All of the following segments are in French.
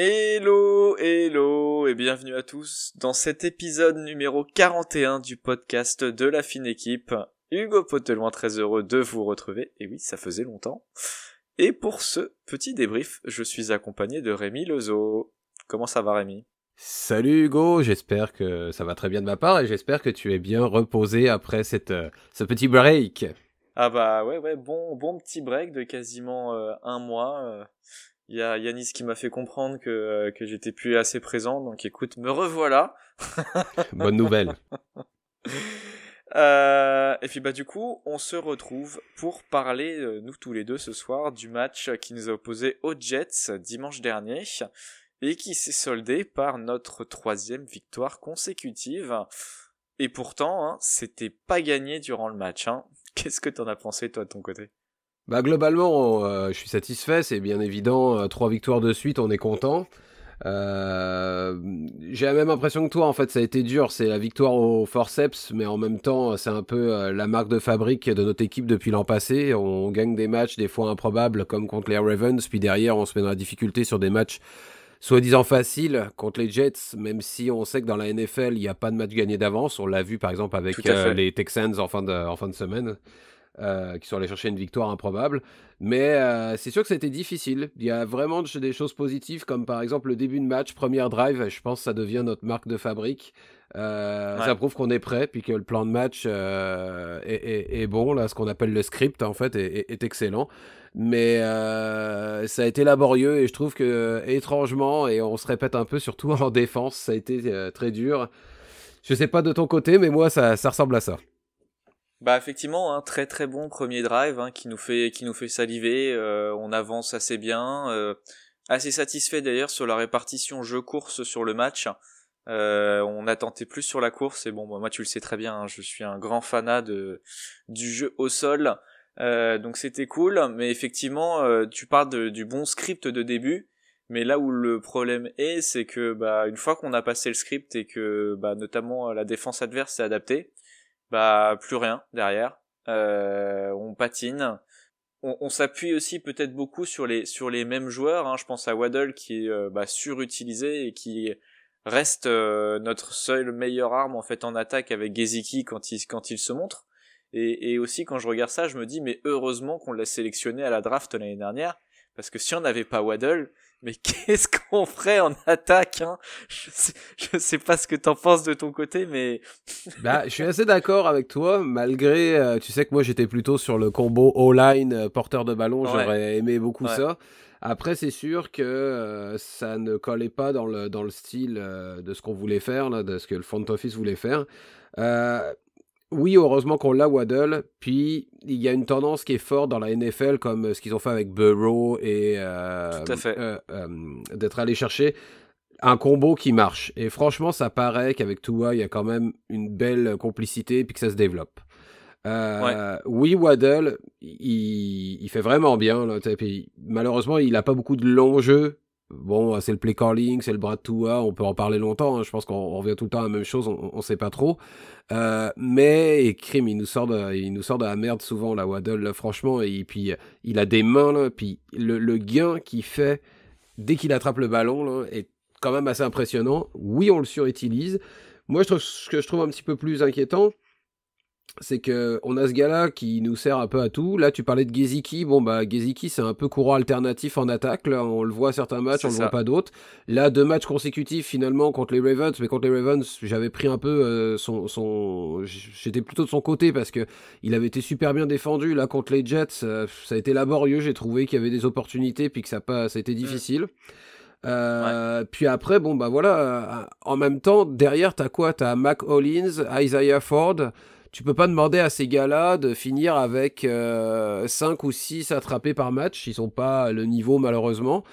Hello, hello et bienvenue à tous dans cet épisode numéro 41 du podcast de la fine équipe. Hugo Poteloin très heureux de vous retrouver. Et oui, ça faisait longtemps. Et pour ce petit débrief, je suis accompagné de Rémi Lezo. Comment ça va Rémi? Salut Hugo, j'espère que ça va très bien de ma part et j'espère que tu es bien reposé après cette, euh, ce petit break. Ah bah ouais ouais bon bon petit break de quasiment euh, un mois. Il y a Yanis qui m'a fait comprendre que euh, que j'étais plus assez présent donc écoute me revoilà. Bonne nouvelle. Euh, et puis bah du coup, on se retrouve pour parler, euh, nous tous les deux ce soir, du match qui nous a opposé aux Jets dimanche dernier et qui s'est soldé par notre troisième victoire consécutive. Et pourtant, hein, c'était pas gagné durant le match. Hein. Qu'est-ce que t'en as pensé toi de ton côté? Bah globalement, euh, je suis satisfait. C'est bien évident, trois victoires de suite, on est content. Euh, j'ai la même impression que toi, en fait, ça a été dur. C'est la victoire au forceps, mais en même temps, c'est un peu euh, la marque de fabrique de notre équipe depuis l'an passé. On gagne des matchs, des fois improbables, comme contre les Ravens, puis derrière, on se met dans la difficulté sur des matchs soi-disant faciles contre les Jets, même si on sait que dans la NFL, il n'y a pas de match gagné d'avance. On l'a vu, par exemple, avec euh, les Texans en fin de, en fin de semaine. Euh, qui sont allés chercher une victoire improbable. Mais euh, c'est sûr que ça a été difficile. Il y a vraiment des choses positives, comme par exemple le début de match, première drive. Je pense que ça devient notre marque de fabrique. Euh, ça prouve qu'on est prêt, puis que le plan de match est, bon. Là, ce qu'on appelle le script, en fait, est, excellent. Mais ça a été laborieux et je trouve que, étrangement, et on se répète un peu, surtout en défense, ça a été très dur. Je sais pas de ton côté, mais moi, ça ressemble à ça. Bah effectivement, un hein, très très bon premier drive hein, qui nous fait qui nous fait saliver. Euh, on avance assez bien, euh, assez satisfait d'ailleurs sur la répartition jeu-course sur le match. Euh, on a tenté plus sur la course et bon, moi tu le sais très bien, hein, je suis un grand fanat de du jeu au sol, donc c'était cool. Mais effectivement, tu parles du bon script de début. Mais là où le problème est, c'est que bah une fois qu'on a passé le script et que bah notamment la défense adverse s'est adaptée, bah plus rien derrière. Euh, on patine. On, s'appuie aussi peut-être beaucoup sur les sur les mêmes joueurs. Hein. Je pense à Waddle qui est euh, bah, surutilisé et qui reste euh, notre seule meilleure arme en fait en attaque avec Geziki quand il quand il se montre. Et, et aussi quand je regarde ça, je me dis mais heureusement qu'on l'a sélectionné à la draft l'année dernière parce que si on n'avait pas Waddle, mais qu'est-ce qu'on ferait en attaque hein? Je, sais, je sais pas ce que t'en penses de ton côté, mais... bah, je suis assez d'accord avec toi, malgré, euh, tu sais que moi j'étais plutôt sur le combo all-line euh, porteur de ballon, j'aurais aimé beaucoup ça. Après, c'est sûr que euh, ça ne collait pas dans le, dans le style de ce qu'on voulait faire, là, de ce que le front office voulait faire. Oui, heureusement qu'on l'a Waddle. Puis il y a une tendance qui est forte dans la NFL, comme euh, ce qu'ils ont fait avec Burrow et euh, euh, d'être allé chercher un combo qui marche. Et franchement, ça paraît qu'avec Tua, il y a quand même une belle complicité et puis que ça se développe. Oui, Waddle, il, fait vraiment bien. malheureusement, il n'a pas beaucoup de longs jeux Bon, c'est le play calling, c'est le bras de on peut en parler longtemps. Hein. je pense qu'on revient tout le temps à la même chose, on, ne sait pas trop. Euh, mais et Krim, il nous sort de, il nous sort de la merde souvent la Waddle, franchement. Et puis il a des mains là, puis le, gain qu'il fait dès qu'il attrape le ballon là, est quand même assez impressionnant. Oui, on le surutilise. Moi, je trouve, ce que je trouve un petit peu plus inquiétant, c'est que on a ce gars-là qui nous sert un peu à tout. Là, tu parlais de Geziki. Bon, bah, Geziki, c'est un peu courant alternatif en attaque. Là, on le voit à certains matchs, on le voit pas d'autres. Là, deux matchs consécutifs finalement contre les Ravens. Mais contre les Ravens, j'avais pris un peu euh, son, son... j'étais plutôt de son côté parce que il avait été super bien défendu. Là, contre les Jets, euh, ça a été laborieux. J'ai trouvé qu'il y avait des opportunités puis que ça pas, ça a été mm. difficile. Euh, Puis après, bon, bah voilà. En même temps, derrière, t'as quoi? T'as Mac Hollins, Isaiah Ford tu peux pas demander à ces gars-là de finir avec 5 euh, ou 6 attrapés par match. Ils sont pas le niveau malheureusement.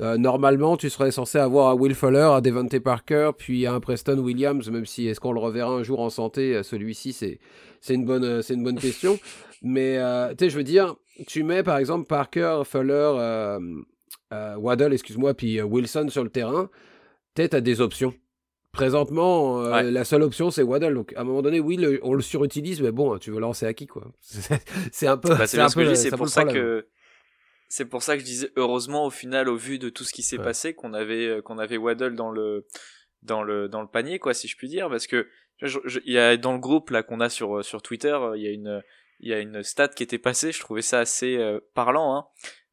Euh, normalement, tu serais censé avoir un Will Fuller, un Devante Parker, puis un Preston Williams, même si est-ce qu'on le reverra un jour en santé, euh, celui-ci, c'est, c'est une bonne, c'est une bonne question. Mais, tu sais, je veux dire, tu mets par exemple Parker, Fuller, Waddle, excuse-moi, puis Wilson sur le terrain, tu as des options. Présentement, euh, la seule option c'est Waddle. Donc à un moment donné, oui, on le surutilise, mais bon, tu veux lancer à qui quoi? C'est un peu. Bah, c'est ce que. C'est pour ça que c'est pour ça que je disais heureusement au final au vu de tout ce qui s'est passé qu'on avait qu'on avait Waddle dans le dans le dans le panier quoi si je puis dire parce que il y a dans le groupe là qu'on a sur sur Twitter il y a une il y a une stat qui était passée je trouvais ça assez parlant hein.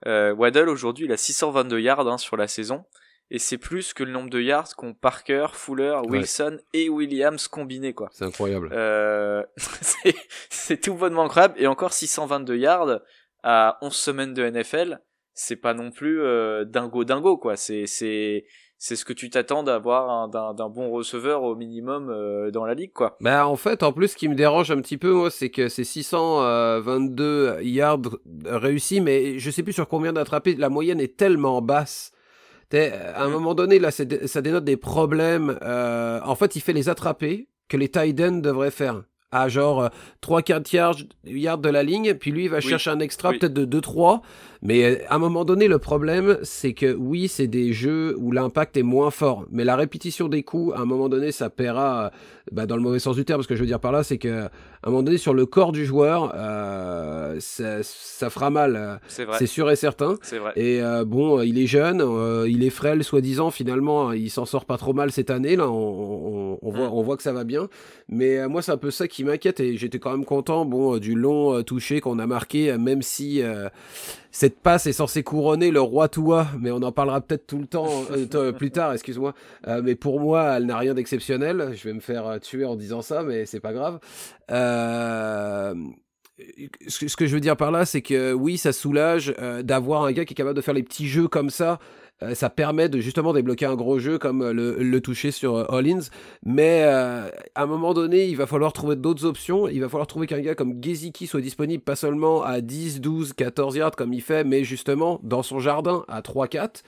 Euh, Waddle aujourd'hui il a 622 yards hein, sur la saison et c'est plus que le nombre de yards qu'ont Parker, Fuller, Wilson et Williams combinés quoi. C'est incroyable. Euh, c'est tout bonnement incroyable et encore 622 yards à 11 semaines de NFL, c'est pas non plus euh, dingo dingo quoi. C'est c'est c'est ce que tu t'attends d'avoir d'un bon receveur au minimum euh, dans la ligue quoi. Bah en fait en plus ce qui me dérange un petit peu moi c'est que c'est 622 yards réussis mais je sais plus sur combien d'attrapés la moyenne est tellement basse. À un mm. moment donné là ça dénote des problèmes euh, en fait il fait les attraper que les tight devraient faire à genre 3-4 yards, yards de la ligne, puis lui il va chercher un extra peut-être de 2-3, mais euh, à un moment donné, le problème, c'est que oui, c'est des jeux où l'impact est moins fort, mais la répétition des coups, à un moment donné, ça paiera bah, dans le mauvais sens du terme. Ce que je veux dire par là, c'est que à un moment donné, sur le corps du joueur, euh, ça, ça, fera mal. C'est sûr et certain. Vrai. Et euh, bon, il est jeune, euh, il est frêle, soi-disant. Finalement, il s'en sort pas trop mal cette année. Là, on, on, voit, mm. on voit que ça va bien. Mais euh, moi, c'est un peu ça qui m'inquiète. Et j'étais quand même content, bon, du long toucher qu'on a marqué, même si cette passe est censée couronner le roi Toua, mais on en parlera peut-être tout le temps euh, plus tard, excuse-moi. Euh, mais pour moi, elle n'a rien d'exceptionnel. Je vais me faire euh, tuer en disant ça, mais c'est pas grave. ce que je veux dire par là, c'est que oui, ça soulage d'avoir un gars qui est capable de faire les petits jeux comme ça, euh, ça permet de justement débloquer un gros jeu comme euh, le, toucher sur euh, Hollins. Mais à un moment donné, il va falloir trouver d'autres options. Il va falloir trouver qu'un gars comme Geziki soit disponible pas seulement à 10, 12, 14 yards comme il fait, mais justement dans son jardin à 3, 4.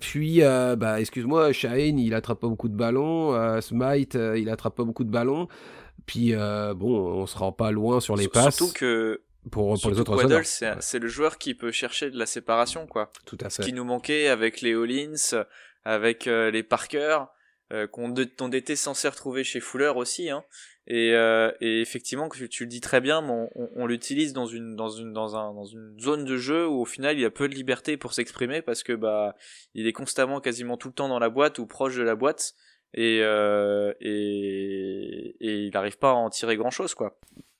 puis, bah, excuse-moi, Shaheen, il attrape pas beaucoup de ballons. Smite, il attrape pas beaucoup de ballons. Puis, bon, on se rend pas loin sur les passes. Surtout que pour, pour les autres c'est le joueur qui peut chercher de la séparation, quoi. Tout à fait. Ce qui nous manquait avec les Hollins, avec euh, les Parker, euh, qu'on était censé retrouver chez Fuller aussi, hein. Et, euh, et effectivement, tu, tu le dis très bien, on, on, l'utilise dans une dans une dans un dans une zone de jeu où au final il a peu de liberté pour s'exprimer parce que bah il est constamment quasiment tout le temps dans la boîte ou proche de la boîte et euh, et, et il n'arrive pas à en tirer grand chose quoi.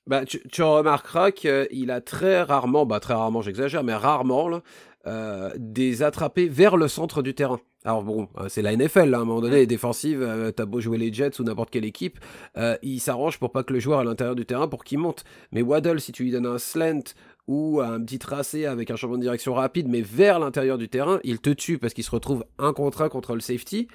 Bah, tu, tu remarqueras qu'il a très rarement, bah très rarement j'exagère, mais rarement là, euh, des attrapés vers le centre du terrain. Alors bon, euh, c'est la NFL, hein, à un moment donné, les défensives, euh, t'as beau jouer les Jets ou n'importe quelle équipe, euh, il s'arrange pour pas que le joueur à l'intérieur du terrain pour qu'il monte. Mais Waddle, si tu lui donnes un slant ou un petit tracé avec un changement de direction rapide, mais vers l'intérieur du terrain, il te tue parce qu'il se retrouve un contre un contre le safety.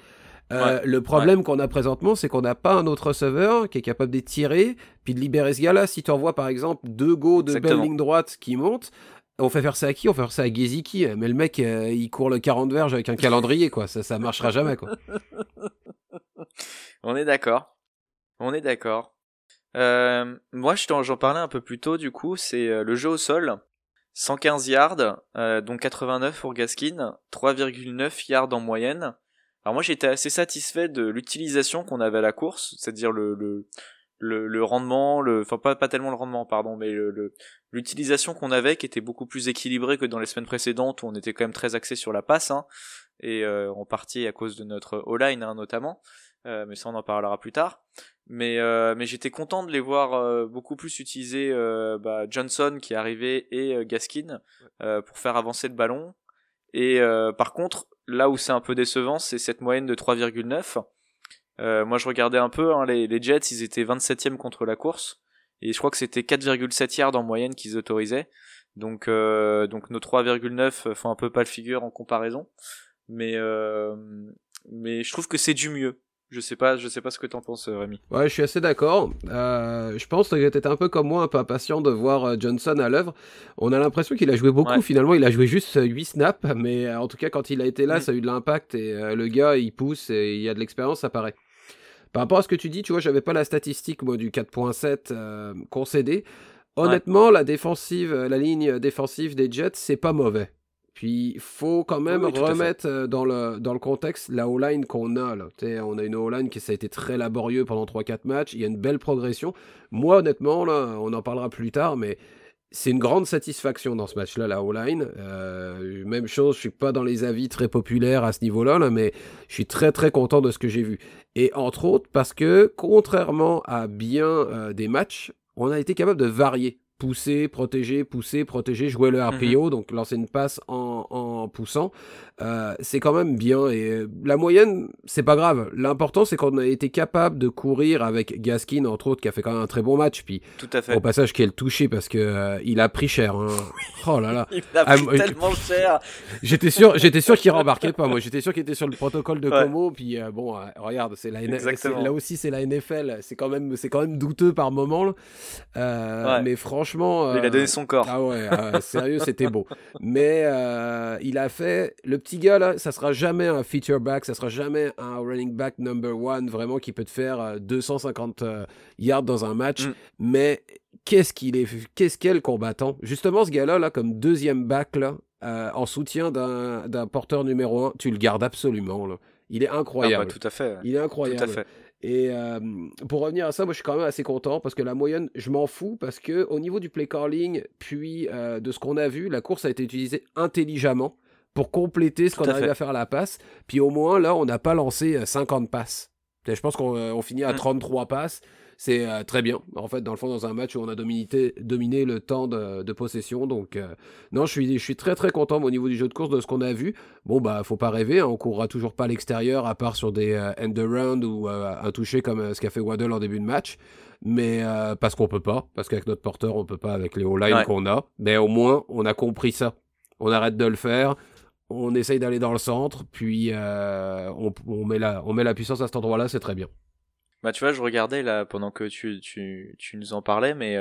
Euh, le problème qu'on a présentement, c'est qu'on n'a pas un autre receveur qui est capable de tirer, puis de libérer ce gars-là. Si tu envoies par exemple deux go de belle ligne droite qui montent, on fait faire ça à qui? On fait faire ça à Geziki. Mais le mec, euh, il court le 40 verges avec un calendrier, quoi. Ça, ça marchera jamais, quoi. on est d'accord. On est d'accord. Euh, moi, j'en parlais un peu plus tôt, du coup, c'est le jeu au sol. 115 yards, dont 89 pour Gaskin, 3,9 yards en moyenne. Alors moi j'étais assez satisfait de l'utilisation qu'on avait à la course, c'est-à-dire le, le, le, rendement, le, enfin pas, pas tellement le rendement pardon, mais le, l'utilisation qu'on avait qui était beaucoup plus équilibrée que dans les semaines précédentes où on était quand même très axé sur la passe, hein, et euh, en partie à cause de notre O-line hein, notamment, euh, mais ça on en parlera plus tard. Mais, euh, mais j'étais content de les voir beaucoup plus utiliser bah, Johnson qui est arrivé et Gaskin pour faire avancer le ballon. Et par contre, là où c'est un peu décevant, c'est cette moyenne de 3,9. Euh, moi, je regardais un peu, hein, les, Jets, ils étaient 27e contre la course. Et je crois que c'était 4,7 yards en moyenne qu'ils autorisaient. Donc, euh, donc nos 3,9 font un peu pas le figure en comparaison. Mais, euh, mais je trouve que c'est du mieux. Je sais pas, je sais pas ce que t'en penses, euh, Rémi. Ouais, je suis assez d'accord. Euh, je pense que t'étais un peu comme moi, un peu impatient de voir euh, Johnson à l'œuvre. On a l'impression qu'il a joué beaucoup. Finalement, il a joué juste 8 snaps, mais en tout cas, quand il a été là, mm. ça a eu de l'impact et le gars, il pousse et il y a de l'expérience, ça paraît. Par rapport à ce que tu dis, tu vois, j'avais pas la statistique moi du 4.7 concédé. Honnêtement, la défensive, la ligne défensive des Jets, c'est pas mauvais. Puis il faut quand même remettre euh, dans le, dans le contexte la O-line qu'on a. Là. on a une O-line qui ça a été très laborieux pendant 3-4 matchs. Il y a une belle progression. Moi, honnêtement, là, on en parlera plus tard, mais c'est une grande satisfaction dans ce match-là, la O-line. Euh, même chose, je suis pas dans les avis très populaires à ce niveau-là, mais je suis très très content de ce que j'ai vu. Et entre autres parce que, contrairement à bien euh, des matchs, on a été capable de varier pousser, protéger, pousser, protéger, jouer le RPO, mhm. donc lancer une passe en, en poussant, euh, c'est quand même bien. Et euh, la moyenne, c'est pas grave. L'important, c'est qu'on a été capable de courir avec Gaskin, entre autres, qui a fait quand même un très bon match. Puis, Tout à fait. au passage, qui est le touché parce que euh, il a pris cher. Hein. Oh là là. il a pris ah, tellement cher. J'étais sûr, j'étais sûr qu'il rembarquait pas. Moi, j'étais sûr qu'il était sur le protocole de Como. Puis bon, regarde, c'est la NFL. Là aussi, c'est la NFL. C'est quand même, c'est quand même douteux par moment. Mais franchement, il a donné son corps. Ah ouais, sérieux, c'était beau. Mais il a fait le petit gars là, ça sera jamais un feature back, ça sera jamais un running back number one vraiment qui peut te faire 250 euh, euh, yards dans un match. Mm. Mais qu'est-ce qu'il est, qu'est-ce qu'est le combattant? Justement, ce gars-là, là, comme deuxième back là, euh, en soutien d'un porteur numéro un, tu le gardes absolument. Là. Il est incroyable. Ah bah, tout à fait. Il est incroyable. Tout à fait. Et pour revenir à ça, moi je suis quand même assez content parce que la moyenne, je m'en fous parce que au niveau du play calling, puis de ce qu'on a vu, la course a été utilisée intelligemment pour compléter ce qu'on arrive à faire à la passe. Puis au moins, là, on n'a pas lancé 50 euh, passes. Je pense qu'on euh, finit à 33 mm. passes. C'est euh, très bien. En fait, dans le fond, dans un match où on a dominé, dominé le temps de, possession. Donc, non, je suis, je suis très très content au niveau du jeu de course de ce qu'on a vu. Bon, bah, faut pas rêver. Hein, on courra toujours pas à l'extérieur, à part sur des end round ou un toucher comme ce qu'a fait Waddle en début de match. Mais parce qu'on peut pas, parce qu'avec notre porteur, on peut pas avec les O-line qu'on a. Mais au moins, on a compris ça. On arrête de le faire on essaye d'aller dans le centre, puis euh, on, met la, on met la puissance à cet endroit-là, c'est très bien. Bah tu vois, je regardais là pendant que tu, tu, tu nous en parlais, mais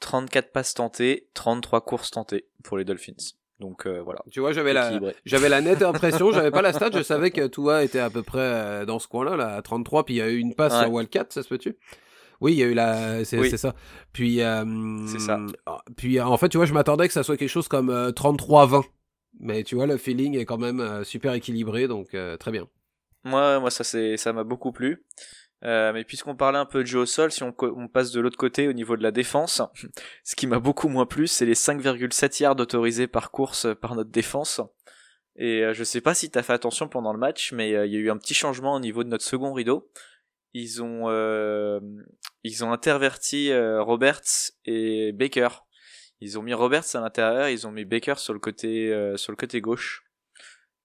34 euh, passes tentées, 33 courses tentées pour les Dolphins. Donc euh, voilà. Tu vois, j'avais la, j'avais la nette impression, j'avais pas la stat, je savais que Tua était à peu près dans ce coin-là, là, à 33, puis il y a eu une passe sur Wildcat, ça se peut-tu? Oui, il y a eu la, c'est ça. Puis, c'est ça. Puis en fait, tu vois, je m'attendais que ça soit quelque chose comme 33-20. Mais tu vois, le feeling est quand même euh, super équilibré, donc euh, très bien. Moi, moi ça c'est ça m'a beaucoup plu. Euh, mais puisqu'on parlait un peu de jeu au sol, si on, passe de l'autre côté au niveau de la défense, ce qui m'a beaucoup moins plu, c'est les 5,7 yards autorisés par course par notre défense. Et je sais pas si t'as fait attention pendant le match, mais il y a eu un petit changement au niveau de notre second rideau. Ils ont ils ont interverti Roberts et Baker ils ont mis Roberts à l'intérieur, ils ont mis Baker sur le côté euh, sur le côté gauche.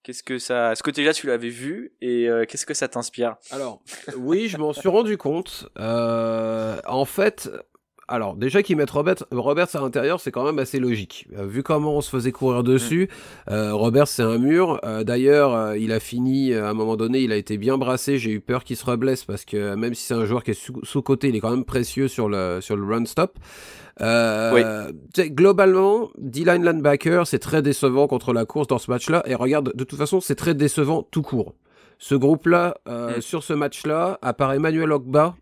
Qu'est-ce que ça, ce côté-là, tu l'avais vu et euh, qu'est-ce que ça t'inspire? Alors, oui, je m'en suis rendu compte. Euh, en fait, alors déjà qu'ils mettent Roberts, Roberts à l'intérieur, c'est quand même assez logique. vu comment on se faisait courir dessus, mm. Roberts c'est un mur. D'ailleurs, il a fini à un moment donné, il a été bien brassé. J'ai eu peur qu'il se reblesse parce que même si c'est un joueur qui est sous, sous, côté, il est quand même précieux sur le sur le run stop. Euh, Globalement, D-line linebacker, c'est très décevant contre la course dans ce match-là. Et regarde, de toute façon, c'est très décevant tout court. Ce groupe-là, euh, mm. sur ce match-là, à part Emmanuel Ogba,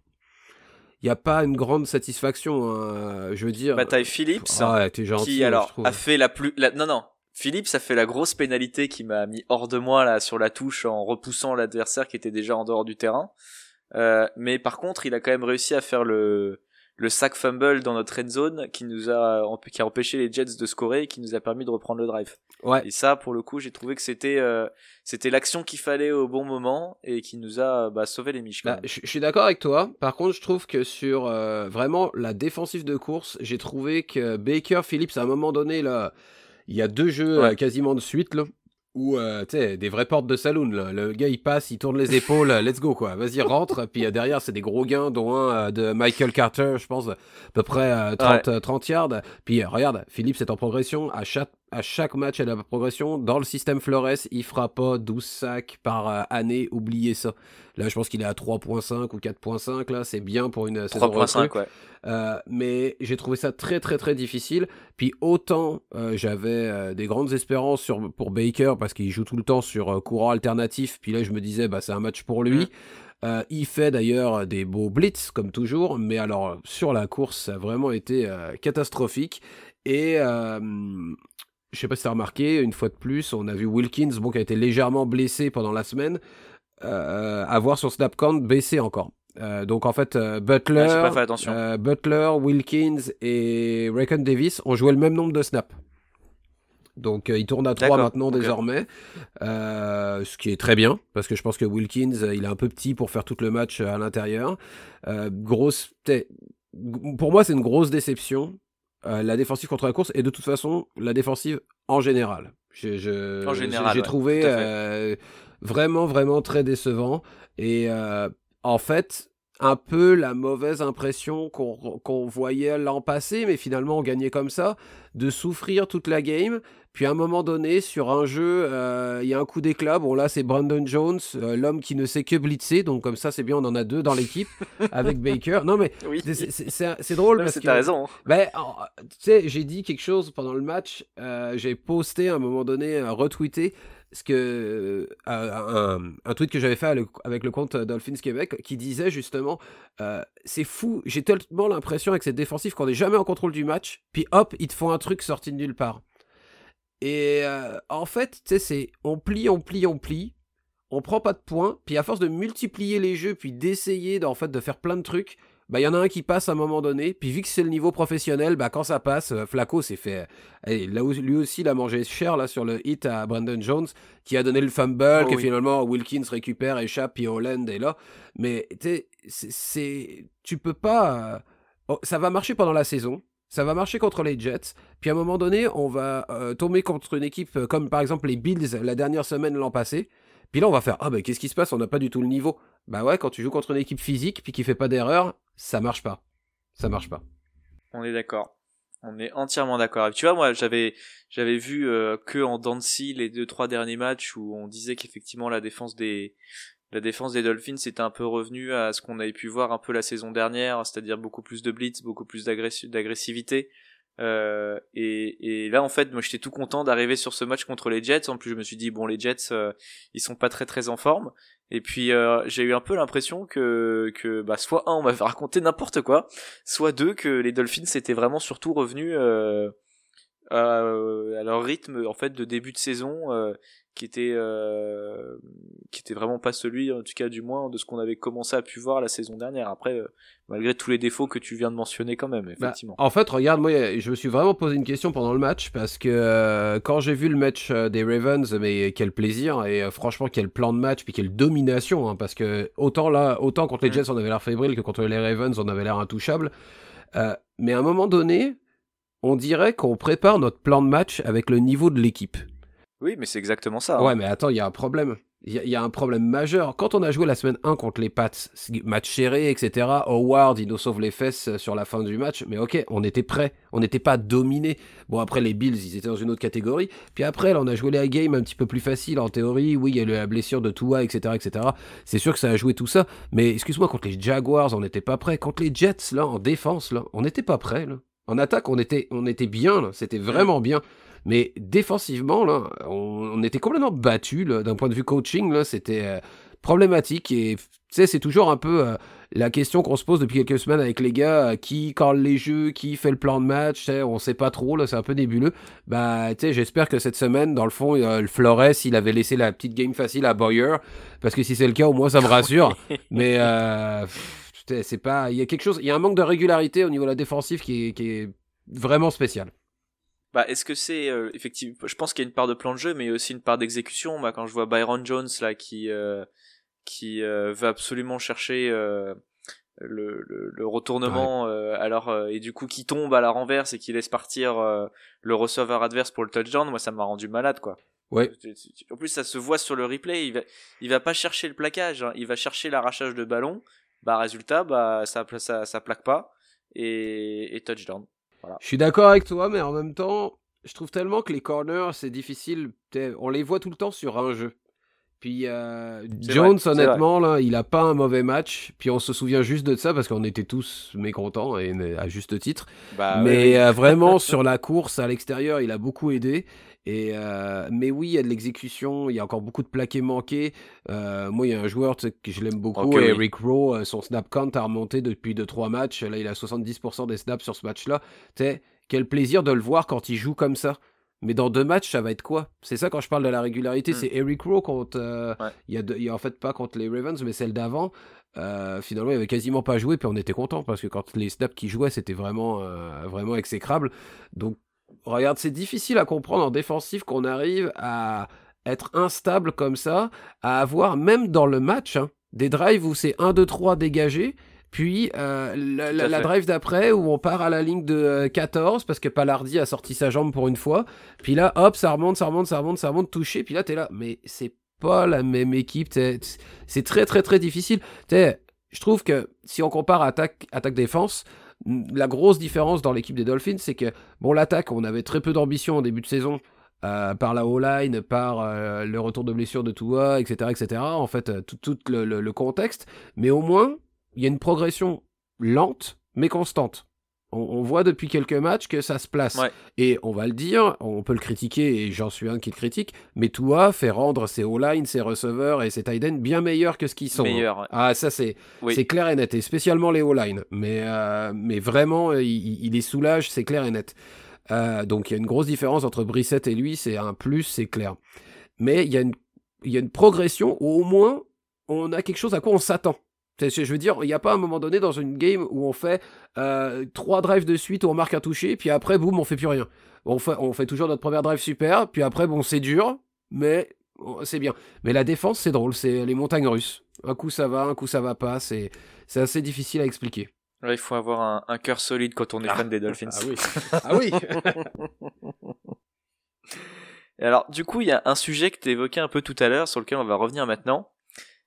il n'y a pas une grande satisfaction. Hein, je veux dire. Bataille Phillips, ah gentil, qui alors a fait la plus, non non, Phillips a fait la grosse pénalité qui m'a mis hors de moi là sur la touche en repoussant l'adversaire qui était déjà en dehors du terrain. Euh, mais par contre, il a quand même réussi à faire le le sac fumble dans notre red zone qui nous a qui a empêché les Jets de scorer et qui nous a permis de reprendre le drive. Ouais. Et ça, pour le coup, j'ai trouvé que c'était euh, c'était l'action qu'il fallait au bon moment et qui nous a bah, sauvé les miches. Bah, je suis d'accord avec toi. Par contre, je trouve que sur euh, vraiment la défensive de course, j'ai trouvé que Baker Phillips à un moment donné là, il y a deux jeux euh, quasiment de suite là ou euh, tu sais des vraies portes de saloon là. le gars il passe il tourne les épaules let's go quoi. Vas-y rentre. Puis euh, derrière c'est des gros gains dont un euh, de Michael Carter je pense à peu près 30 30 yards. Puis regarde Philippe c'est en progression à chaque à chaque match a la progression dans le système Flores il fera pas 12 sacs par année oubliez ça là je pense qu'il est à 3.5 ou 4.5 là c'est bien pour une saison 3.5 ouais euh, mais j'ai trouvé ça très très très difficile. Puis autant euh, j'avais euh, des grandes espérances sur, pour Baker parce qu'il joue tout le temps sur courant alternatif. Puis là je me disais bah c'est un match pour lui. Mm. il fait d'ailleurs des beaux blitz comme toujours, mais alors sur la course ça a vraiment été catastrophique. Et je sais pas si tu as remarqué, une fois de plus, on a vu Wilkins, bon, qui a été légèrement blessé pendent la semaine, avoir son snap count baisser encore. donc en fait, Butler, Butler, Wilkins et Reckon Davis ont joué le même nombre de snaps. Donc il tourne à 3 maintenant désormais, ce qui est très bien, parce que je pense que Wilkins, il est un peu petit pour faire tout le match à l'intérieur. grosse, pour moi c'est une grosse déception, la défensive contre la course, et de toute façon la défensive en général. J'ai j'ai trouvé vraiment, vraiment très décevant. Et euh, en fait, un peu la mauvaise impression qu'on voyait l'an passé, mais finalement on gagnait comme ça, de souffrir toute la game. Puis à un moment donné, sur un jeu, euh, il y a un coup d'éclat. Bon là, c'est Brandon Jones, euh, l'homme qui ne sait que blitzer. Donc comme ça, c'est bien, on en a deux dans l'équipe avec Baker. Non mais c'est drôle parce que... Raison. Ben, tu sais, j'ai dit quelque chose pendant le match. j'ai posté à un moment donné, retweeté ce que euh, un, tweet que j'avais fait avec le compte Dolphins Québec qui disait justement euh, c'est fou j'ai tellement l'impression avec cette défensive qu'on n'est jamais en contrôle du match puis hop ils te font un truc sorti de nulle part et euh, en fait tu sais c'est on plie on plie on plie on prend pas de points puis à force de multiplier les jeux puis d'essayer en fait de faire plein de trucs bah il y en a un qui passe à un moment donné, puis vu que c'est le niveau professionnel, bah quand ça passe, euh, Flaco s'est fait, et là lui aussi il a mangé cher là sur le hit à Brandon Jones, qui a donné le fumble, oh que finalement Wilkins récupère, échappe, puis Holland est là, mais tu c'est, tu peux pas, euh, oh, ça va marcher pendant la saison, ça va marcher contre les Jets. Puis à un moment donné, on va euh, tomber contre une équipe comme par exemple les Bills la dernière semaine l'an passé. Puis là, on va faire Ah, ben qu'est-ce qui se passe? On n'a pas du tout le niveau. Bah ouais, quand tu joues contre une équipe physique puis qui fait pas d'erreur, ça marche pas. Ça marche pas. On est d'accord. On est entièrement d'accord. Tu vois, moi, j'avais j'avais vu euh, que en Dancy les deux trois derniers matchs où on disait qu'effectivement la défense des la défense des Dolphins était un peu revenue à ce qu'on avait pu voir un peu la saison dernière, c'est-à-dire beaucoup plus de blitz, beaucoup plus d'agressivité. Euh, et, là, en fait, moi, j'étais tout content d'arriver sur ce match contre les Jets. En plus, je me suis dit, bon, les Jets, euh, ils sont pas très très en forme. Et puis, euh, j'ai eu un peu l'impression que, que bah, soit un, on m'avait raconté n'importe quoi, soit deux, que les Dolphins étaient vraiment surtout revenus à, à, leur rythme en fait de début de saison qui était euh, qui était vraiment pas celui en tout cas du moins de ce qu'on avait commencé à pu voir la saison dernière. Après euh, malgré tous les défauts que tu viens de mentionner quand même bah, effectivement. en fait regarde moi je me suis vraiment posé une question pendant le match parce que euh, quand j'ai vu le match des Ravens mais quel plaisir et franchement quel plan de match puis quelle domination hein, parce que autant là autant contre les mm. Jets on avait l'air fébrile que contre les Ravens on avait l'air intouchable. Mais à un moment donné on dirait qu'on prépare notre plan de match avec le niveau de l'équipe oui, mais c'est exactement ça. Hein. Ouais, mais attends, il y a un problème. Il y, a un problème majeur. Quand on a joué la semaine 1 contre les Pats, match serré, etc., Howard, il nous sauve les fesses euh, sur la fin du match, mais ok, on était prêt. On n'était pas dominé. Bon, après, les Bills, ils étaient dans une autre catégorie. Puis après, là, on a joué les games un petit peu plus facile en théorie. Oui, il y a eu la blessure de Tua, etc., etc. C'est sûr que ça a joué tout ça. Mais excuse-moi, contre les Jaguars, on n'était pas prêt. Contre les Jets, là, en défense, là, on n'était pas prêt, là. En attaque, on était, on était bien. C'était vraiment bien. Mais défensivement, là, on, était complètement battu d'un point de vue coaching. Là, c'était euh, problématique et tu sais, c'est toujours un peu euh, la question qu'on se pose depuis quelques semaines avec les gars euh, qui call les jeux, qui fait le plan de match. On sait pas trop là, c'est un peu nébuleux. Bah, tu sais, j'espère que cette semaine, dans le fond, le Flores, il avait laissé la petite game facile à Boyer parce que si c'est le cas, au moins ça me rassure. Mais c'est pas, il y a quelque chose, il y a un manque de régularité au niveau de la défensive qui est, qui est vraiment spécial. Bah, est-ce que c'est euh, effectivement Je pense qu'il y a une part de plan de jeu, mais aussi une part d'exécution. Moi, quand je vois Byron Jones là qui euh, qui euh, veut absolument chercher le, le, le, retournement, alors et du coup qui tombe à la renverse et qui laisse partir le receveur adverse pour le touchdown, moi ça m'a rendu malade quoi. Ouais. En plus, ça se voit sur le replay. Il va, il va pas chercher le plaquage, hein. il va chercher l'arrachage de ballon. Bah résultat, bah ça, ça, ça plaque pas et, et touchdown. Je suis d'accord avec toi, mais en même temps, je trouve tellement que les corners, c'est difficile. On les voit tout le temps sur un jeu. Puis euh, Jones, honnêtement, là, il a pas un mauvais match. Puis on se souvient juste de ça parce qu'on était tous mécontents et à juste titre. Bah mais euh, vraiment sur la course à l'extérieur, il a beaucoup aidé. Et euh, mais oui, il y a de l'exécution, il y a encore beaucoup de plaqués manqués. moi, il y a un joueur que je l'aime beaucoup, Eric Rowe. Son snap count a remonté depuis 2-3 matchs. Là, il a 70% des snaps sur ce match-là. Quel plaisir de le voir quand il joue comme ça. Mais dans deux matchs, ça va être quoi? C'est ça quand je parle de la régularité. Hmm. C'est Eric Rowe contre. il, y il y a en fait pas contre les Ravens, mais celle d'avant. finalement, il avait quasiment pas joué, puis on était content parce que quand les snaps qui jouaient, c'était vraiment, vraiment exécrable. Donc, regarde, c'est difficile à comprendre en défensif qu'on arrive à être instable comme ça, à avoir, même dans le match, hein, des drives où c'est 1, 2, 3 dégagés, puis euh, la, drive d'après où on part à la ligne de 14 euh, parce que Palardi a sorti sa jambe pour une fois. Puis là, hop, ça remonte, ça remonte, ça remonte, ça remonte, touché. Puis là, t'es là. Mais c'est pas la même équipe. C'est très, très, très difficile. je trouve que si on compare attaque, attaque-défense, la grosse différence dans l'équipe des Dolphins, c'est que, bon, l'attaque, on avait très peu d'ambition en début de saison. Euh, par la O-line, par euh, le retour de blessure de Tua, etc., etc. En fait, euh, tout, le, contexte. Mais au moins, il y a une progression lente, mais constante. On, voit depuis quelques matchs que ça se place. Et on va le dire, on peut le critiquer, et j'en suis un qui le critique, mais Tua fait rendre ses O-line, ses receveurs et ses tight ends bien meilleurs que ce qu'ils sont. Meilleur, Ah, ça c'est c'est clair et net, et spécialement les O-line. Mais, mais vraiment, il, il les soulage, c'est clair et net. Euh, donc il y a une grosse différence entre Brissette et lui, c'est un plus, c'est clair. Mais il y, a une, il y a une progression où au moins on a quelque chose à quoi on s'attend. Je veux dire, il n'y a pas un moment donné dans une game où on fait euh, trois drives de suite où on marque un toucher, puis après, boum, on fait plus rien. On fait, on fait toujours notre première drive super, puis après, bon, c'est dur, mais c'est bien. Mais la défense, c'est drôle, c'est les montagnes russes. Un coup ça va, un coup ça va pas, c'est assez difficile à expliquer il faut avoir un, cœur solide quand on est fan des Dolphins. Ah oui. Ah oui. Et alors, du coup, il y a un sujet que tu évoquais un peu tout à l'heure, sur lequel on va revenir maintenant.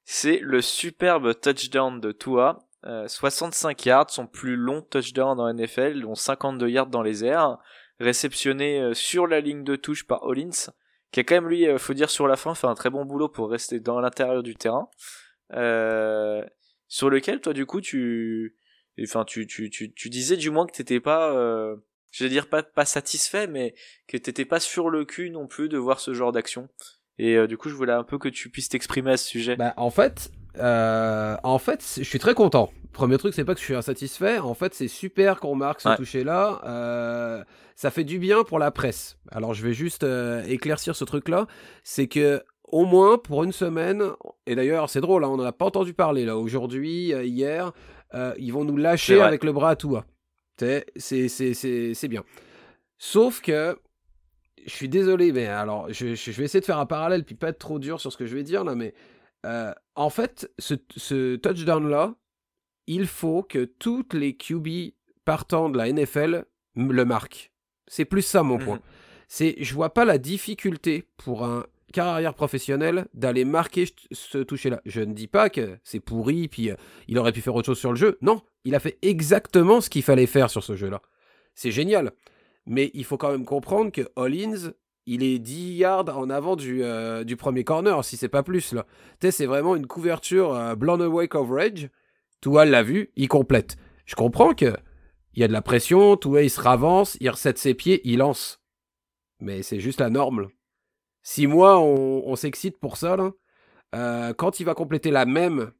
C'est le superbe touchdown de Tua. 65 euh, yards, son plus long touchdown dans NFL, dont 52 yards dans les airs, réceptionné euh, sur la ligne de touche par Hollins, qui a quand même, lui, euh, faut dire sur la fin, fait un très bon boulot pour rester dans l'intérieur du terrain. sur lequel, toi, du coup, tu, enfin tu, tu, tu, tu disais du moins que t'étais pas euh, je vais dire pas pas satisfait mais que t'étais pas sur le cul non plus de voir ce genre d'action et euh, du coup je voulais un peu que tu puisses t'exprimer à ce sujet. Bah en fait euh, en fait je suis très content. Premier truc c'est pas que je suis insatisfait. En fait c'est super qu'on marque ce toucher là. Euh, ça fait du bien pour la presse. Alors je vais juste éclaircir ce truc là c'est que au moins pour une semaine, et d'ailleurs c'est drôle, hein, on n'en a pas entendu parler là. Aujourd'hui, hier, ils vont nous lâcher avec le bras à toi. C'est bien. Sauf que, je suis désolé, mais alors, je, vais essayer de faire un parallèle, puis pas être trop dur sur ce que je vais dire là, mais euh, en fait, ce, touchdown-là, il faut que toutes les QB partant de la NFL le marquent. C'est plus ça mon point. Mhm. C'est, je vois pas la difficulté pour un carrière professionnelle d'aller marquer ce toucher-là. Je ne dis pas que c'est pourri, puis euh, il aurait pu faire autre chose sur le jeu. Non, il a fait exactement ce qu'il fallait faire sur ce jeu-là. C'est génial. Mais il faut quand même comprendre que Hollins, il est 10 yards en avant du, euh, du premier corner, si c'est pas plus. là. Tu c'est vraiment une couverture euh, blown away coverage. Tua l'a vu, il complète. Je comprends que il y a de la pression, Tua il se ravance, il recette ses pieds, il lance. Mais c'est juste la norme. Si moi, on, s'excite pour ça, euh, quand il va compléter la même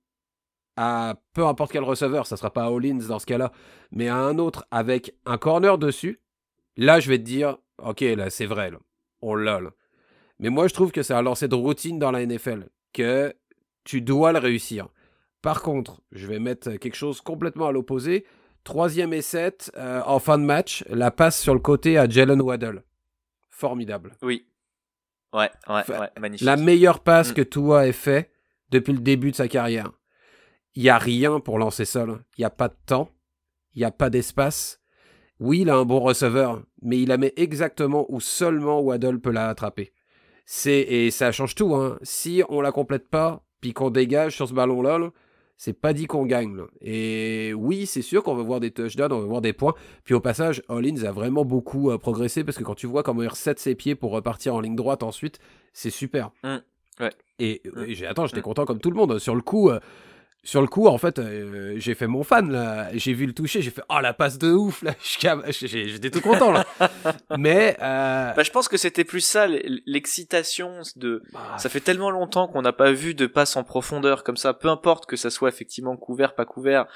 à peu importe quel receveur, ça sera pas à Hollins dans ce cas-là, mais à un autre avec un corner dessus, là, je vais te dire, ok, là, c'est vrai, on l'a. Mais moi, je trouve que c'est un lancer de routine dans la NFL, que tu dois le réussir. Par contre, je vais mettre quelque chose complètement à l'opposé. Troisième et 7, euh, en fin de match, la passe sur le côté à Jalen Waddle. Formidable. Oui. Ouais, ouais, ouais, magnifique. La meilleure passe mm. que Tua ait fait depuis le début de sa carrière. Il n'y a rien pour lancer seul. Il n'y a pas de temps. Il n'y a pas d'espace. Oui, il a un bon receveur, mais il la met exactement où seulement Waddle peut la attraper. C'est et ça change tout. Hein. Si on la complète pas, puis qu'on dégage sur ce ballon-là, c'est pas dit qu'on gagne. Et oui, c'est sûr qu'on va voir des touchdowns, on va voir des points. Puis au passage, Hollins a vraiment beaucoup euh, progressé parce que quand tu vois comment il reset ses pieds pour repartir en ligne droite ensuite, c'est super. Mmh. Ouais. Et, mmh. attends, j'étais mmh. content comme tout le monde. Sur le coup, euh, sur le coup, en fait, euh, j'ai fait mon fan, là. J'ai vu le toucher, j'ai fait, oh, la passe de ouf, là. J'étais tout content, là. Mais, euh... bah, je pense que c'était plus ça, l'excitation de, bah, ça fait tellement longtemps qu'on n'a pas vu de passe en profondeur comme ça, peu importe que ça soit effectivement couvert, pas couvert.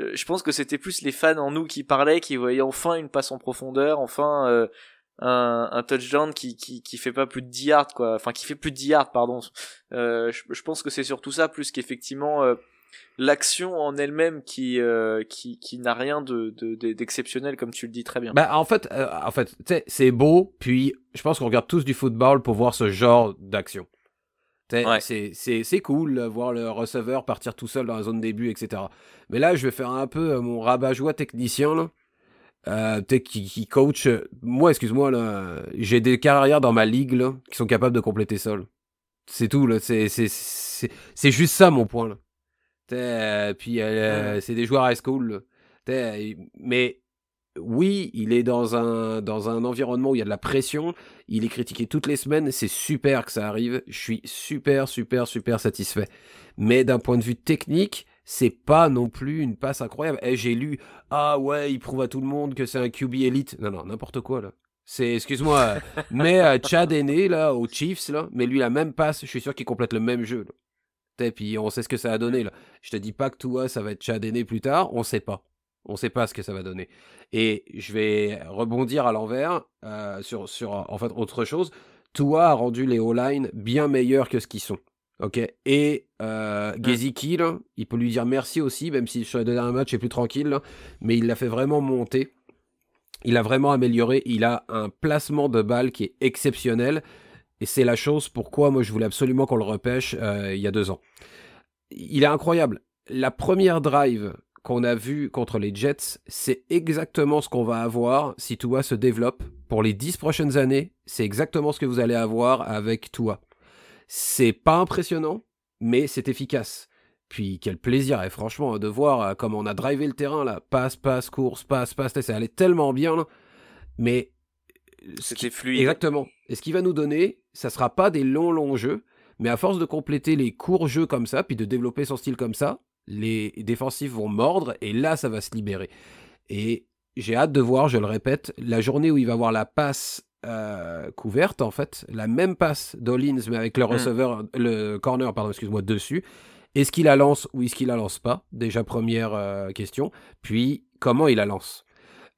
Euh, je pense que c'était plus les fans en nous qui parlaient, qui voyaient enfin une passe en profondeur, enfin, euh, un, un touchdown qui, qui qui fait pas plus de 10 yards quoi enfin qui fait plus de 10 yards pardon euh, je, je, pense que c'est surtout ça plus qu'effectivement euh, l'action en elle-même qui euh, qui, qui n'a rien de d'exceptionnel comme tu le dis très bien. Bah en fait euh, en fait c'est beau puis je pense qu'on regarde tous du football pour voir ce genre d'action. Ouais. C'est cool voir le receveur partir tout seul dans la zone début etc. Mais là je vais faire un peu euh, mon rabat-joie technicien là. Euh, qui, qui coach. Moi, excuse-moi, là, j'ai des carrières dans ma ligue là, qui sont capables de compléter ça. C'est tout, là. C'est juste ça mon point. Là. Euh, puis euh, c'est des joueurs high school. mais oui, il est dans un, dans un environnement où il y a de la pression. Il est critiqué toutes les semaines. C'est super que ça arrive. Je suis super, super, super satisfait. Mais d'un point de vue technique, c'est pas non plus une passe incroyable. Et eh, j'ai lu, ah ouais, il prouve à tout le monde que c'est un QB élite. Non, non, n'importe quoi là. C'est, excuse-moi, mais euh, Chad est né là, aux Chiefs là, mais lui la même passe, je suis sûr qu'il complète le même jeu. Là puis on sait ce que ça a donné. Là. Je te dis pas que toi, ça va être Chad plus tard, on sait pas. On sait pas ce que ça va donner. Et je vais rebondir à l'envers euh, sur, sur en fait autre chose. Toi a rendu les O-line bien meilleurs que ce qu'ils sont. Ok? Et euh, Geziki, il peut lui dire merci aussi, même si sur le dernier match est plus tranquille, mais il l'a fait vraiment monter. Il a vraiment amélioré. Il a un placement de balle qui est exceptionnel. Et c'est la chose pourquoi moi je voulais absolument qu'on le repêche euh, il y a deux ans. Il est incroyable. La première drive qu'on a vue contre les Jets, c'est exactement ce qu'on va avoir si Tua se développe. Pour les dix prochaines années, c'est exactement ce que vous allez avoir avec Tua. C'est pas impressionnant, mais c'est efficace. Puis quel plaisir, et franchement, de voir euh, comme on a drivé le terrain là, passe, passe, course, passe, passe, ça allait tellement bien. Mais c'était fluide. Exactement. Et ce qui va nous donner, ça sera pas des longs, longs jeux, mais à force de compléter les courts jeux comme ça, puis de développer son style comme ça, les défensifs vont mordre et là, ça va se libérer. Et j'ai hâte de voir, je le répète, la journée où il va avoir la passe euh, couverte, en fait, la même passe d'Olins, mais avec le hmm. receveur, le corner, pardon, excuse-moi, dessus. Est-ce qu'il la lance ou est-ce qu'il la lance pas? Déjà, première euh, question. Puis, comment il la lance?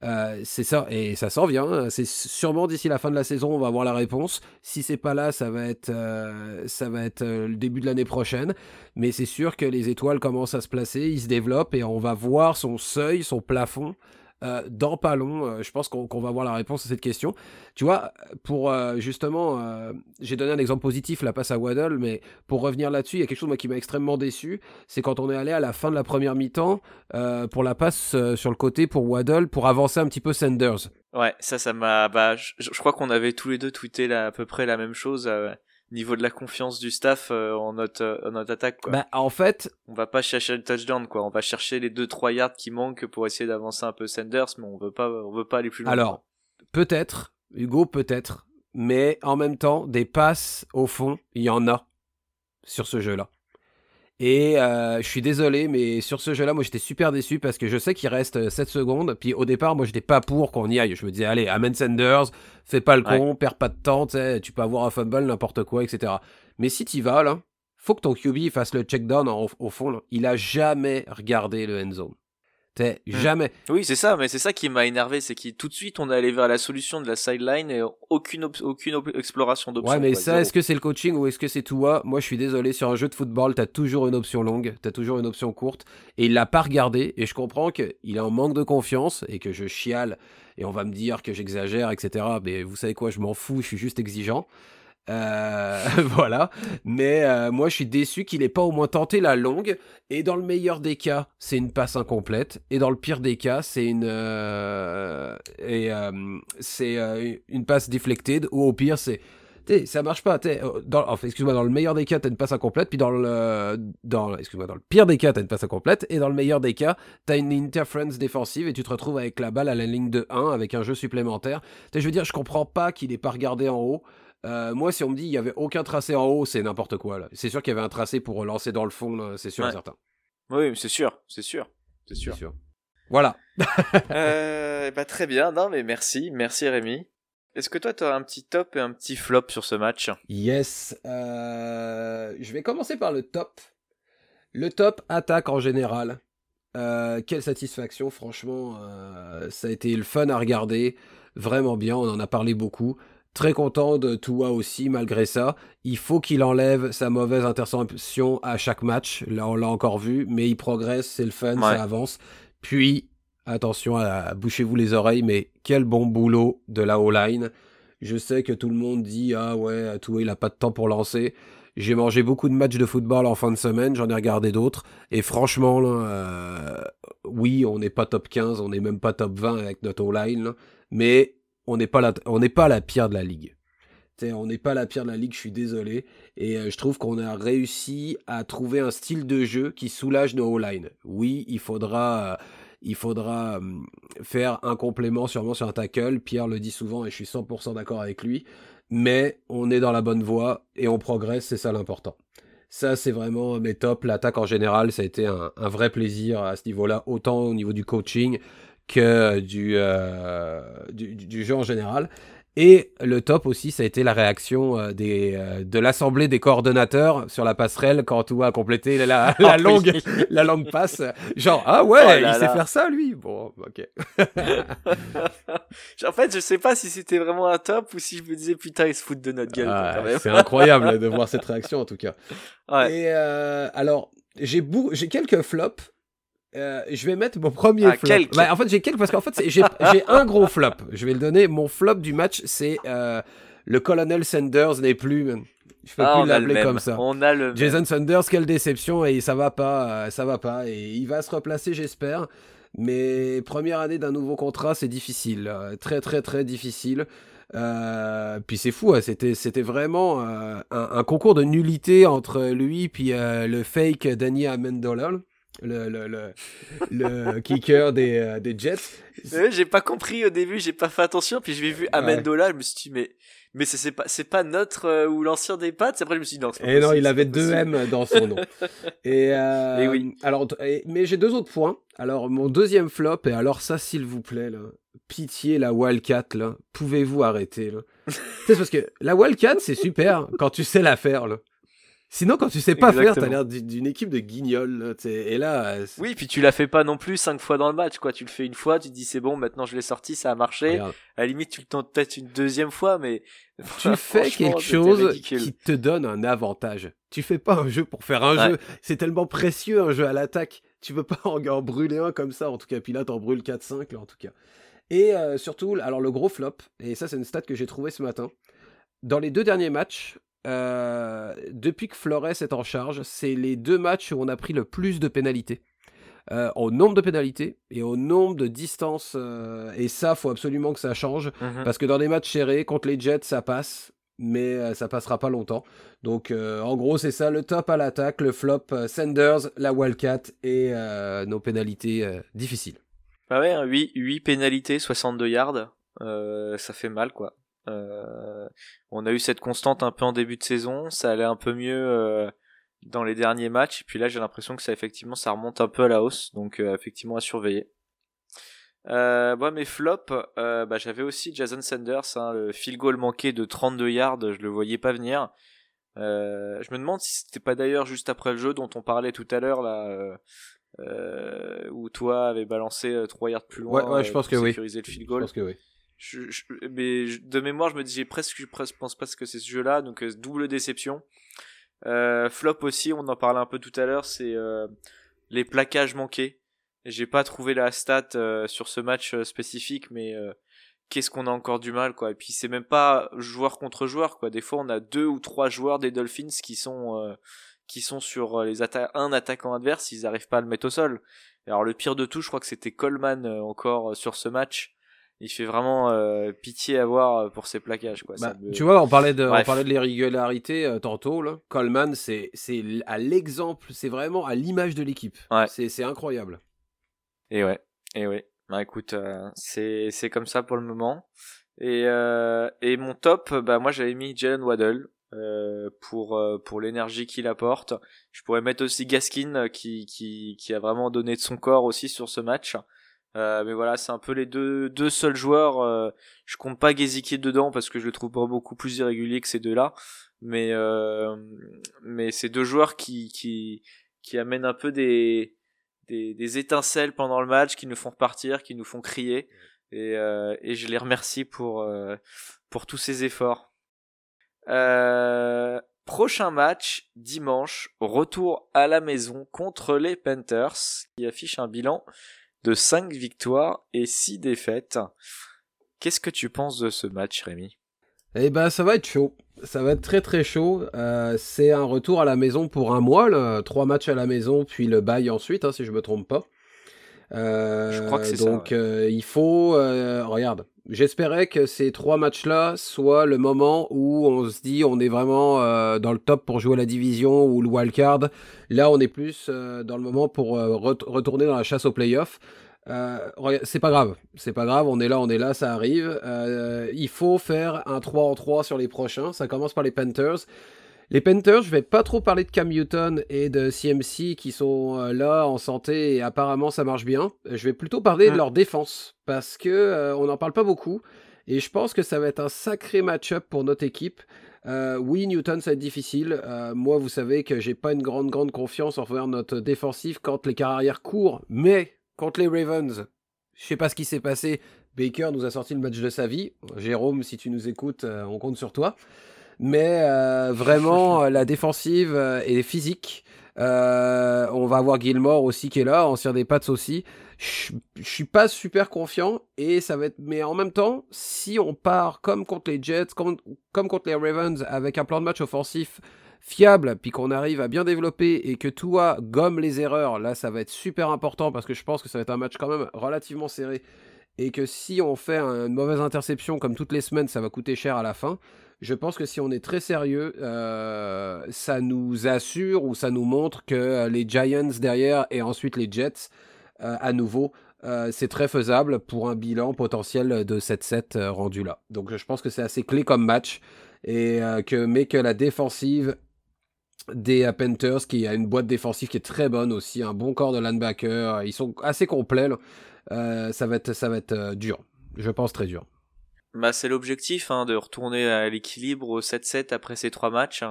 Euh, c'est ça, et ça s'en vient. Hein. C'est sûrement d'ici la fin de la saison, on va avoir la réponse. Si c'est pas là, ça va être, euh, ça va être euh, le début de l'année prochaine. Mais c'est sûr que les étoiles commencent à se placer, ils se développent et on va voir son seuil, son plafond euh, dans pas long, euh, je pense qu'on va avoir la réponse à cette question. Tu vois, pour euh, justement, j'ai donné un exemple positif, la passe à Waddle, mais pour revenir là-dessus, il y a quelque chose moi, qui m'a extrêmement déçu, c'est quand on est allé à la fin de la première mi-temps pour la passe sur le côté pour Waddle, pour avancer un petit peu Sanders. Ouais, ça, ça m'a. Bah, je, crois qu'on avait tous les deux tweeté là, à peu près la même chose niveau de la confiance du staff euh, en, notre, euh, en notre attaque. Quoi. Bah, en fait, on va pas chercher le touchdown, quoi. On va chercher les 2-3 yards qui manquent pour essayer d'avancer un peu Sanders, mais on veut pas, on veut pas aller plus loin. Alors, peut-être, Hugo, peut-être, mais en même temps, des passes au fond, il y en a sur ce jeu-là. Et euh, je suis désolé, mais sur ce jeu-là, moi j'étais super déçu parce que je sais qu'il reste 7 secondes. Puis au départ, moi j'étais pas pour qu'on y aille. Je me disais, allez, Amen Sanders, fais pas le con, perds pas de temps, tu peux avoir un fumble, n'importe quoi, etc. Mais si tu vas là, faut que ton QB fasse le check down au, fond. Il a jamais regardé le end zone. Hmm. jamais. Oui, c'est ça, mais c'est ça qui m'a énervé, c'est que tout de suite on est allé vers la solution de la sideline et aucune aucune exploration d'options. Ouais, mais ça, est-ce que c'est le coaching ou est-ce que c'est toi? Moi, je suis désolé, sur un jeu de football, t'as toujours une option longue, t'as toujours une option courte, et il l'a pas regardé. Et je comprends qu'il est en manque de confiance et que je chiale et on va me dire que j'exagère, etc. Mais vous savez quoi, je m'en fous, je suis juste exigeant. Euh, voilà. Mais euh, moi, je suis déçu qu'il n'ait pas au moins tenté la longue. Et dans le meilleur des cas, c'est une passe incomplète. Et dans le pire des cas, c'est une euh, et c'est une passe deflected. Ou au pire, c'est ça marche pas. Dans, enfin, excuse-moi, dans le meilleur des cas, t'as une passe incomplète, puis dans le, dans, le pire des cas, t'as une passe incomplète, et dans le meilleur des cas, t'as une interference défensive et tu te retrouves avec la balle à la ligne de 1 avec un jeu supplémentaire. je veux dire, je comprends pas qu'il ait pas regardé en haut. Euh, moi, si on me dit il y avait aucun tracé en haut, c'est n'importe quoi. C'est sûr qu'il y avait un tracé pour relancer dans le fond, c'est sûr et certain. Oui, c'est sûr, c'est sûr, c'est sûr. Voilà. euh, bah, très bien, non mais merci, merci Rémi. Est-ce que toi, tu as un petit top et un petit flop sur ce match? Yes. Euh, je vais commencer par le top. Le top attaque en général. Euh, quelle satisfaction, franchement. ça a été le fun à regarder. vraiment bien, on en a parlé beaucoup. Très content de Tua aussi, malgré ça. Il faut qu'il enlève sa mauvaise interception à chaque match. Là, on l'a encore vu, mais il progresse, c'est le fun, ça avance. Puis, attention, à, bouchez-vous les oreilles, mais quel bon boulot de la O-line. Je sais que tout le monde dit Ah ouais, Tua, il a pas de temps pour lancer. J'ai mangé beaucoup de matchs de football en fin de semaine, j'en ai regardé d'autres. Et franchement, euh, oui, on n'est pas top 15, on n'est même pas top 20 avec notre O-line. Mais on n'est pas la, pas la pire de la ligue. on n'est pas la pire de la ligue, je suis désolé. Et euh, je trouve qu'on a réussi à trouver un style de jeu qui soulage nos O-line. Oui, il faudra, euh, il faudra hum, faire un complément sûrement sur un tackle. Pierre le dit souvent et je suis 100% d'accord avec lui. Mais on est dans la bonne voie et on progresse, c'est ça l'important. Ça, c'est vraiment mes top. L'attaque en général, ça a été un vrai plaisir à ce niveau-là, autant au niveau du coaching que du, euh, du, du, jeu en général. Et le top aussi, ça a été la réaction euh, des, euh, de l'assemblée des coordonnateurs sur la passerelle quand tout a complété la, la, longue, la longue passe. Genre, ah ouais, oh il sait faire ça, lui. Bon, ok. en fait, je sais pas si c'était vraiment un top ou si je me disais, putain, ils se foutent de notre gueule. Ah, c'est incroyable de voir cette réaction, en tout cas. Ouais. Et alors, j'ai j'ai quelques flops euh, je vais mettre mon premier ah, flop. Bah, en fait, j'ai quelques parce qu'en fait, j'ai un gros flop. Je vais le donner. Mon flop du match, c'est euh, le Colonel Sanders n'est plus. Je peux ah, plus l'appeler comme ça. On a le Jason Sanders, quelle déception et ça va pas, euh, ça va pas et il va se replacer, j'espère. Mais première année d'un nouveau contrat, c'est difficile, très très très difficile. Euh, puis c'est fou, hein, c'était c'était vraiment un, un, concours de nullité entre lui puis le fake Danny Amendola le, le, le, le kicker des, euh, des Jets. j'ai pas compris au début, j'ai pas fait attention, puis j'ai vu Amendola, je me suis dit, mais, mais c'est pas, c'est pas notre euh, ou l'ancien des pattes, après je me suis dit, non, Et non, il avait deux M dans son nom. et, euh, oui. Alors, mais j'ai deux autres points. Alors, mon deuxième flop, et alors ça, s'il vous plaît, là, pitié, la Wildcat, là, pouvez-vous arrêter, là? c'est parce que la Wildcat, c'est super quand tu sais la faire, là. Sinon, quand tu sais pas faire, t'as l'air d'une équipe de guignols. et là. Euh, oui, puis tu la fais pas non plus cinq fois dans le match, quoi. Tu le fais une fois, tu te dis c'est bon, maintenant je l'ai sorti, ça a marché. À la limite, tu le tentes peut-être une deuxième fois, mais. Tu fais quelque chose qui te donne un avantage. Tu fais pas un jeu pour faire un jeu. C'est tellement précieux un jeu à l'attaque. Tu peux pas en, brûler un comme ça, en tout cas. Puis là, t'en brûles 4-5, là, en tout cas. Et euh, surtout, alors le gros flop, et ça, c'est une stat que j'ai trouvé ce matin. Dans les deux derniers matchs, euh, depuis que Flores est en charge, c'est les deux matchs où on a pris le plus de pénalités. Euh, au nombre de pénalités et au nombre de distances. Euh, et ça, faut absolument que ça change. Mhm. Parce que dans des matchs serrés, contre les Jets, ça passe. Mais ça passera pas longtemps. Donc, en gros, c'est ça le top à l'attaque, le flop Sanders, la Wildcat et nos pénalités difficiles. Bah ouais, 8, hein, 8 pénalités, 62 yards. ça fait mal, quoi. Euh, on a eu cette constante un peu en début de saison, ça allait un peu mieux euh, dans les derniers matchs, et puis là j'ai l'impression que ça effectivement ça remonte un peu à la hausse, donc euh, effectivement à surveiller. Euh, bon, mes flops, bah, j'avais aussi Jason Sanders, hein, le field goal manqué de 32 yards, je le voyais pas venir. Je me demande si c'était pas d'ailleurs juste après le jeu dont on parlait tout à l'heure là, où toi avait balancé 3 yards plus loin. Ouais, ouais je pense que oui. le field goal. Je pense que oui je, mais de mémoire, je me dis, j'ai presque, je pense presque que c'est ce jeu-là, donc euh, double déception. Euh, flop aussi, on en parlait un peu tout à l'heure, c'est euh, les plaquages manqués. J'ai pas trouvé la stat euh, sur ce match spécifique, mais qu'est-ce qu'on a encore du mal, quoi. Et puis c'est même pas joueur contre joueur, quoi. Des fois, on a deux ou trois joueurs des Dolphins qui sont qui sont sur les atta un attaquant adverse, ils arrivent pas à le mettre au sol. Alors le pire de tout, je crois que c'était Coleman encore sur ce match il fait vraiment euh, pitié à voir euh, pour ses plaquages quoi. Bah, tu vois, on parlait de on parlait de l'irrégularité euh, tantôt là. Coleman c'est c'est à l'exemple, c'est vraiment à l'image de l'équipe. Ouais. C'est incroyable. Et ouais, et ouais. Bah écoute, c'est c'est comme ça pour le moment. Et et mon top, bah moi j'avais mis Jalen Waddle. pour pour l'énergie qu'il apporte. Je pourrais mettre aussi Gaskin qui qui qui a vraiment donné de son corps aussi sur ce match. Euh, mais voilà, c'est un peu les deux, deux seuls joueurs. Euh, je compte pas Geziki dedans parce que je le trouve pas beaucoup plus irrégulier que ces deux-là. Mais euh, mais c'est deux joueurs qui qui qui amènent un peu des, des, des étincelles pendant le match, qui nous font repartir, qui nous font crier. et, et je les remercie pour pour tous ces efforts. Euh, prochain match dimanche, retour à la maison contre les Panthers qui affiche un bilan de 5 victoires et 6 défaites. Qu'est-ce que tu penses de ce match, Rémi? Eh ben, ça va être chaud. Ça va être très très chaud. Euh, c'est un retour à la maison pour un mois, là. trois matchs à la maison, puis le bail ensuite, hein, si je me trompe pas. Euh, je crois que c'est ça. Donc euh, il faut, regarde, J'espérais que ces trois matchs-là soient le moment où on se dit on est vraiment euh, dans le top pour jouer la division ou le wildcard. Là, on est plus euh, dans le moment pour euh, retourner dans la chasse aux playoffs. c'est pas grave, c'est pas grave, on est là, on est là, ça arrive. il faut faire un 3 en 3 sur les prochains. Ça commence par les Panthers. Les Panthers, je vais pas trop parler de Cam Newton et de CMC qui sont euh, là en santé et apparemment ça marche bien. Je vais plutôt parler de leur défense parce que euh, on n'en parle pas beaucoup et je pense que ça va être un sacré match-up pour notre équipe. Euh, oui, Newton, ça va être difficile. moi, vous savez que j'ai pas une grande, grande confiance envers notre défensif quand les carrières courent. Mais contre les Ravens, je sais pas ce qui s'est passé. Baker nous a sorti le match de sa vie. Jérôme, si tu nous écoutes, on compte sur toi mais euh, vraiment euh, la défensive euh, est physique. on va avoir Gilmore aussi qui est là, ancien des Pats aussi. Je, suis pas super confiant et ça va être. Mais en même temps, si on part comme contre les Jets, comme, comme contre les Ravens, avec un plan de match offensif fiable, puis qu'on arrive à bien développer et que toi gomme les erreurs, là ça va être super important parce que je pense que ça va être un match quand même relativement serré et que si on fait une mauvaise interception comme toutes les semaines, ça va coûter cher à la fin. Je pense que si on est très sérieux, euh, ça nous assure ou ça nous montre que euh, les Giants derrière et ensuite les Jets, euh, à nouveau, c'est très faisable pour un bilan potentiel de 7-7 rendu là. Donc je pense que c'est assez clé comme match. Et que, mais que la défensive des Panthers, qui a une boîte défensive qui est très bonne aussi, un bon corps de linebacker, ils sont assez complets. ça va être, ça va être dur. Je pense très dur. Bah, c'est l'objectif hein, de retourner à l'équilibre au 7-7 après ces trois matchs.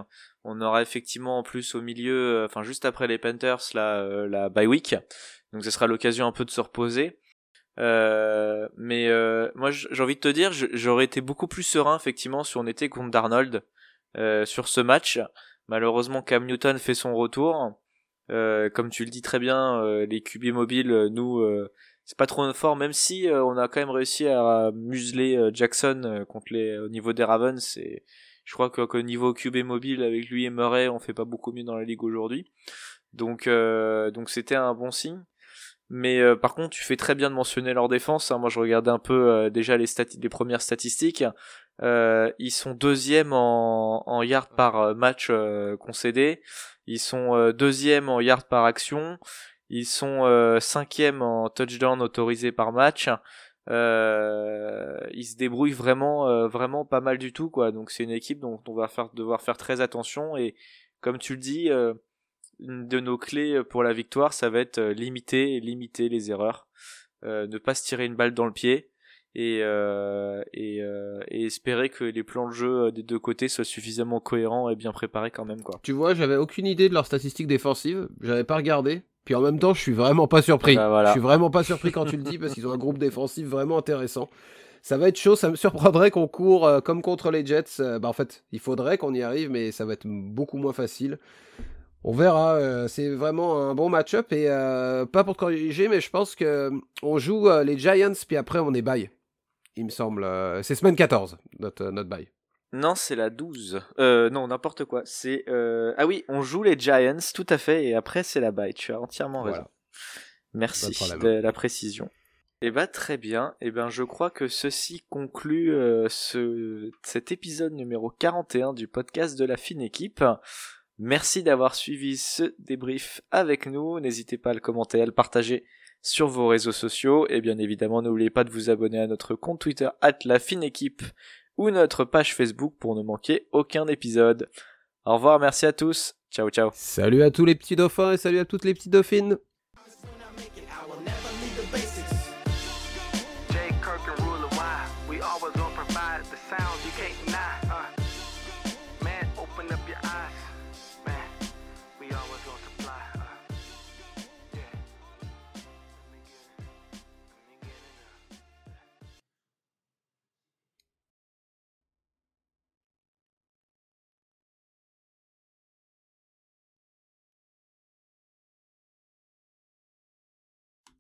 On aura effectivement en plus au milieu, euh, enfin juste après les Panthers, la, euh, la bye week. Donc ce sera l'occasion un peu de se reposer. Euh, mais moi j'ai envie de te dire, j'aurais été beaucoup plus serein effectivement si on était contre Darnold sur ce match. Malheureusement Cam Newton fait son retour. Comme tu le dis très bien, les QB mobiles, nous c'est pas trop fort même si euh, on a quand même réussi à museler euh, Jackson euh, contre les au niveau des Ravens et je crois qu'au niveau QB mobile avec lui et Murray on fait pas beaucoup mieux dans la ligue aujourd'hui. Donc donc c'était un bon signe. Mais par contre tu fais très bien de mentionner leur défense hein. moi je regardais un peu déjà les, les premières statistiques ils sont deuxième en, en yards par match concédé ils sont deuxième en yards par action ils sont euh, cinquième en touchdown autorisé par match. Euh, ils se débrouillent vraiment, euh, vraiment pas mal du tout, quoi. Donc c'est une équipe dont on va faire, devoir faire très attention. Et comme tu le dis, euh, une de nos clés pour la victoire, ça va être limiter, limiter les erreurs, ne pas se tirer une balle dans le pied. Et, et, et, espérer que les plans de jeu des deux côtés soient suffisamment cohérents et bien préparés quand même quoi. Tu vois, j'avais aucune idée de leurs statistiques défensives, j'avais pas regardé. Puis en même temps, je suis vraiment pas surpris. Bah, je suis vraiment pas surpris quand tu le dis parce qu'ils ont un groupe défensif vraiment intéressant. Ça va être chaud, ça me surprendrait qu'on court euh, comme contre les Jets. Euh, bah, en fait, il faudrait qu'on y arrive, mais ça va être beaucoup moins facile. On verra. Euh, c'est vraiment un bon match-up et pas pour te corriger, mais je pense que on joue les Giants puis après on est bye. Il me semble. c'est semaine 14 notre notre bye. Non, c'est la 12. Euh, non, n'importe quoi. C'est euh... ah oui, on joue les Giants, tout à fait, et après c'est la bye. Tu as entièrement raison. Merci de la précision. Eh ben très bien. Eh ben je crois que ceci conclut euh, ce cet épisode numéro 41 du podcast de la fine équipe. Merci d'avoir suivi ce débrief avec nous. N'hésitez pas à le commenter, à le partager sur vos réseaux sociaux et bien évidemment n'oubliez pas de vous abonner à notre compte Twitter at équipe ou notre page Facebook pour ne manquer aucun épisode. Au revoir, merci à tous. Ciao, ciao. Salut à tous les petits dauphins et salut à toutes les petites dauphines.